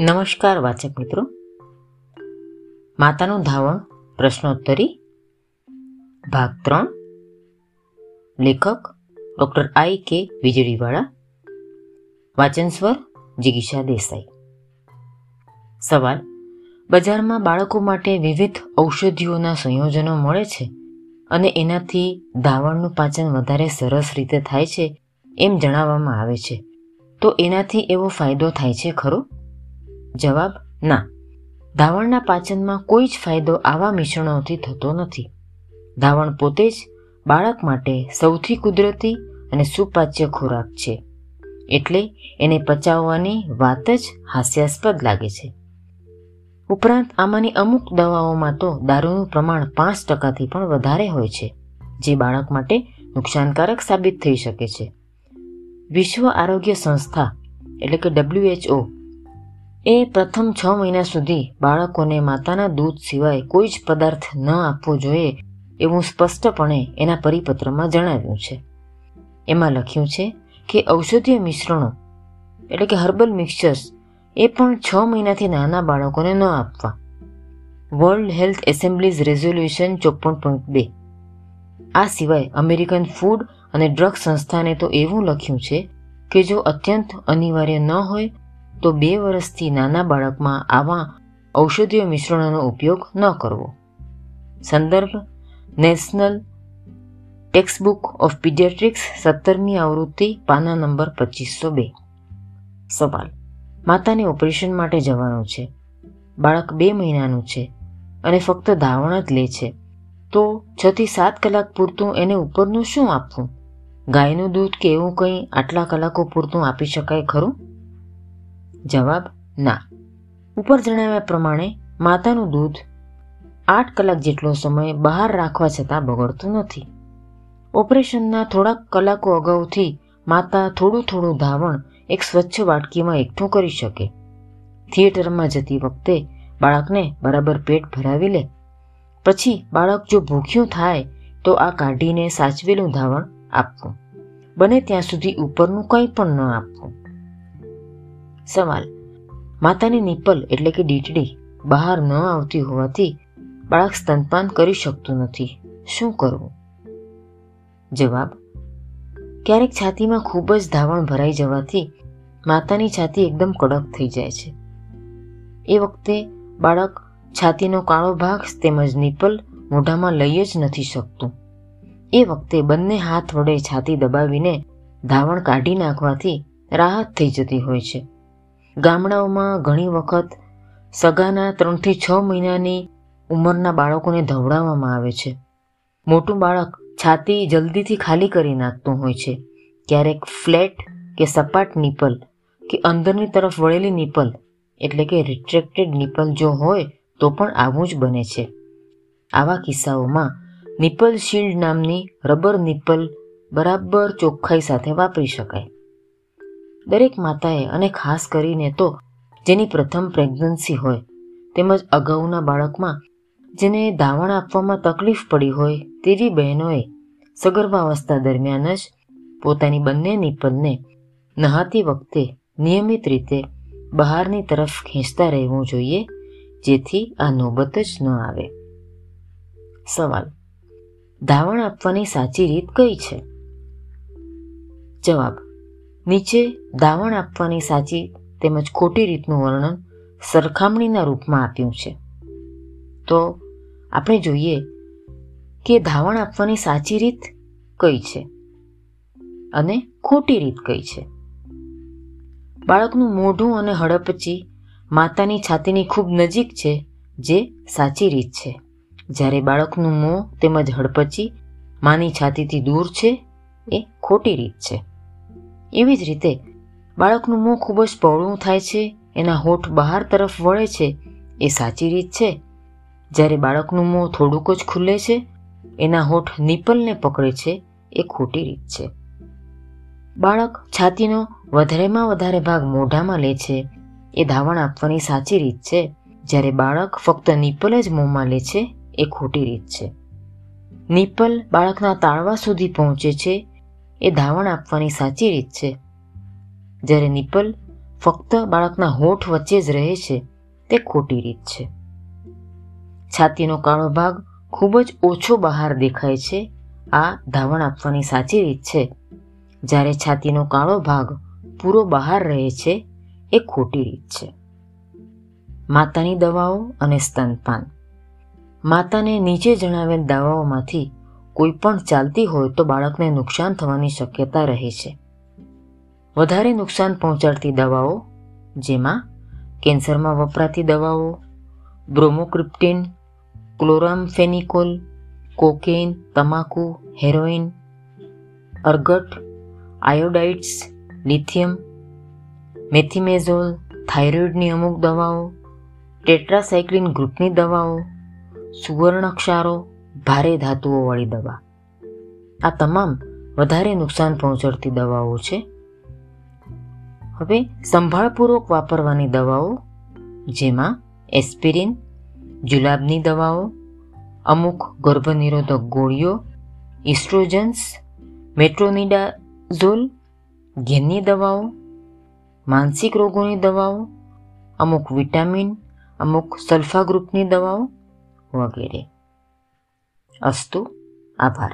નમસ્કાર વાચક મિત્રો. માતાનું ધાવણ, પ્રશ્નોત્તરી, ભાગ ત્રણ. લેખક, ડૉક્ટર આઈ કે વીજળીવાળા વાચન સ્વર, જિગીષા દેસાઈ. સવાલ, બજારમાં બાળકો માટે વિવિધ ઔષધિઓના સંયોજનો મળે છે અને એનાથી ધાવણનું પાચન વધારે સરસ રીતે થાય છે એમ જણાવવામાં આવે છે. તો એનાથી એવો ફાયદો થાય છે ખરો? જવાબ ના. ધાવણના પાચનમાં કોઈ જ ફાયદો આવા મિશ્રણોથી થતો નથી. ધાવણ પોતે જ બાળક માટે સૌથી કુદરતી અને સુપાચ્ય ખોરાક છે. એટલે એને પચાવવાની વાત જ હાસ્યાસ્પદ લાગે છે. ઉપરાંત આમાંની અમુક દવાઓમાં તો દારૂનું પ્રમાણ પાંચ ટકાથી પણ વધારે હોય છે, જે બાળક માટે નુકસાનકારક સાબિત થઈ શકે છે. વિશ્વ આરોગ્ય સંસ્થા, એટલે કે ડબ્લ્યુએચઓ એ પ્રથમ છ મહિના સુધી બાળકોને માતાના દૂધ સિવાય કોઈ જ પદાર્થ ન આપવો જોઈએ એવું સ્પષ્ટપણે એના પરિપત્રમાં જણાવ્યું છે. એમાં લખ્યું છે કે ઔષધીય મિશ્રણો, એટલે કે હર્બલ મિક્સચર્સ, એ પણ છ મહિનાથી નાના બાળકોને ન આપવા. વર્લ્ડ હેલ્થ એસેમ્બલીઝ રેઝોલ્યુશન ચોપન પોઈન્ટ બે. આ સિવાય અમેરિકન ફૂડ અને ડ્રગ સંસ્થાને તો એવું લખ્યું છે કે જો અત્યંત અનિવાર્ય ન હોય તો બે વર્ષથી નાના બાળકમાં આવા ઔષધીય મિશ્રણોનો ઉપયોગ ન કરવો. સંદર્ભ, નેશનલ ટેક્સ્ટબુક ઓફ પીડિયાટ્રિક્સ, સત્તરમી આવૃત્તિ, પાના નંબર પચીસો બે. સવાલ. માતાને ઓપરેશન માટે જવાનું છે. બાળક બે મહિનાનું છે અને ફક્ત ધાવણ જ લે છે. તો છ થી સાત કલાક પૂરતું એને ઉપરનું શું આપવું? ગાયનું દૂધ કે એવું કંઈ આટલા કલાકો પૂરતું આપી શકાય ખરું? જવાબ ના. ઉપર જણાવ્યા પ્રમાણે માતાનું દૂધ આઠ કલાક જેટલો સમય બહાર રાખવા છતાં બગડતું નથી. ઓપરેશનના થોડાક કલાકો અગાઉથી માતા થોડું થોડું ધાવણ એક સ્વચ્છ વાટકીમાં એકઠું કરી શકે. થિયેટરમાં જતી વખતે બાળકને બરાબર પેટ ભરાવી લે. પછી બાળક જો ભૂખ્યું થાય તો આ કાઢીને સાચવેલું ધાવણ આપવું. બને ત્યાં સુધી ઉપરનું કંઈ પણ ન આપવું. સવાલ. માતાની નિપલ એટલે કે ડીટડી બહાર ન આવતી હોવાથી બાળક સ્તનપાન કરી શકતું નથી. શું કરવું? જવાબ. ક્યારેક છાતીમાં ખૂબ જ ધાવણ ભરાઈ જવાથી માતાની છાતી એકદમ કડક થઈ જાય છે. એ વખતે બાળક છાતીનો કાળો ભાગ તેમજ નિપલ મોઢામાં લઈ જ નથી શકતું. એ વખતે બંને હાથ વડે છાતી દબાવીને ધાવણ કાઢી નાખવાથી રાહત થઈ જતી હોય છે. ગામડાઓમાં ઘણી વખત સગાના ત્રણથી છ મહિનાની ઉંમરના બાળકોને ધવડાવવામાં આવે છે. મોટું બાળક છાતી જલ્દીથી ખાલી કરી નાખતું હોય છે. ક્યારેક ફ્લેટ કે સપાટ નિપલ કે અંદરની તરફ વળેલી નિપલ, એટલે કે રિટ્રેક્ટેડ નિપલ જો હોય તો પણ આવું જ બને છે. આવા કિસ્સાઓમાં નિપલ શિલ્ડ નામની રબર નિપલ બરાબર ચોખ્ખાઈ સાથે વાપરી શકાય. દરેક માતાએ અને ખાસ કરીને તો જેની પ્રથમ પ્રેગ્નન્સી હોય તેમજ અગાઉના બાળકમાં જેને ધાવણ આપવામાં તકલીફ પડી હોય તેવી બહેનોએ સગર્ભાવસ્થા દરમિયાન જ પોતાની બંને નિપલને નહાતી વખતે નિયમિત રીતે બહારની તરફ ખેંચતા રહેવું જોઈએ, જેથી આ નોબત જ ન આવે. સવાલ. ધાવણ આપવાની સાચી રીત કઈ છે? જવાબ. નીચે ધાવણ આપવાની સાચી તેમજ ખોટી રીતનું વર્ણન સરખામણીના રૂપમાં આપ્યું છે. તો આપણે જોઈએ કે ધાવણ આપવાની સાચી રીત કઈ છે અને ખોટી રીત કઈ છે. બાળકનું મોઢું અને હડપચી માતાની છાતીની ખૂબ નજીક છે જે સાચી રીત છે. જ્યારે બાળકનું મોં તેમજ હડપચી માની છાતીથી દૂર છે એ ખોટી રીત છે. એવી જ રીતે બાળકનું મોં ખૂબ જ પહોળું થાય છે, એના હોઠ બહાર તરફ વળે છે, એ સાચી રીત છે. જ્યારે બાળકનું મોં થોડુંક જ ખુલે છે, એના હોઠ નિપલને પકડે છે, એ ખોટી રીત છે. બાળક છાતીનો વધારેમાં વધારે ભાગ મોઢામાં લે છે, એ ધાવણ આપવાની સાચી રીત છે. જ્યારે બાળક ફક્ત નિપલ જ મોંમાં લે છે, એ ખોટી રીત છે. નિપલ બાળકના તાળવા સુધી પહોંચે છે એ ધાવણ આપવાની સાચી રીત છે. જ્યારે નિપલ ફક્ત બાળકના હોઠ વચ્ચે જ રહે છે, તે ખોટી રીત છે. છાતીનો કાળો ભાગ ખૂબ જ ઓછો બહાર દેખાય છે, આ ધાવણ આપવાની સાચી રીત છે. જ્યારે છાતીનો કાળો ભાગ પૂરો બહાર રહે છે, એ ખોટી રીત છે. માતાની દવાઓ અને સ્તનપાન. માતાને નીચે જણાવેલ દવાઓમાંથી કોઈ પણ ચાલતી હોય તો બાળકને નુકસાન થવાની શક્યતા રહે છે. વધારે નુકસાન પહોંચાડતી દવાઓ, જેમાં કેન્સરમાં વપરાતી દવાઓ, બ્રોમોક્રિપ્ટિન, ક્લોરામફેનિકોલ, કોકેઇન, તમાકુ, heroin, ergot, iodides, lithium, methimazole, થાઇરોઇડની અમુક દવાઓ, ટેટ્રાસાયક્લિન ગ્રુપની દવાઓ સુવર્ણક્ષારો ભારે ધાતુઓવાળી દવા. આ તમામ વધારે નુકસાન પહોંચાડતી દવાઓ છે. હવે સંભાળપૂર્વક વાપરવાની દવાઓ, જેમાં એસ્પિરિન, જુલાબની દવાઓ, અમુક ગર્ભનિરોધક ગોળીઓ, ઇસ્ટ્રોજન્સ, મેટ્રોનિડાઝોલ, ઘેનની દવાઓ, માનસિક રોગોની દવાઓ, અમુક વિટામિન, અમુક સલ્ફા ગ્રુપની દવાઓ વગેરે. અસ્તુ આભાર